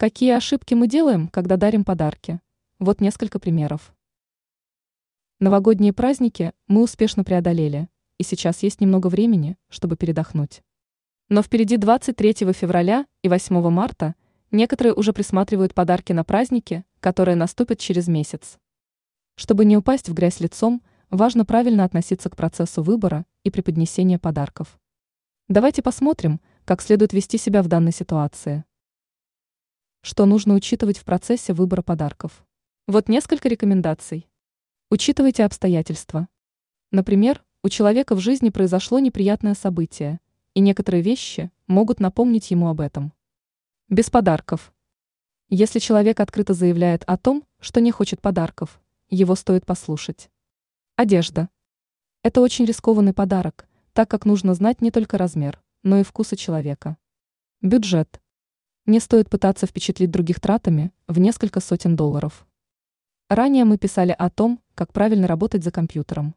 Какие ошибки мы делаем, когда дарим подарки? Вот несколько примеров. Новогодние праздники мы успешно преодолели, и сейчас есть немного времени, чтобы передохнуть. Но впереди 23 февраля и 8 марта некоторые уже присматривают подарки на праздники, которые наступят через месяц. Чтобы не упасть в грязь лицом, важно правильно относиться к процессу выбора и преподнесения подарков. Давайте посмотрим, как следует вести себя в данной ситуации. Что нужно учитывать в процессе выбора подарков? Вот несколько рекомендаций. Учитывайте обстоятельства. Например, у человека в жизни произошло неприятное событие, и некоторые вещи могут напомнить ему об этом. Без подарков. Если человек открыто заявляет о том, что не хочет подарков, его стоит послушать. Одежда. Это очень рискованный подарок, так как нужно знать не только размер, но и вкусы человека. Бюджет. Не стоит пытаться впечатлить других тратами в несколько сотен долларов. Ранее мы писали о том, как правильно работать за компьютером.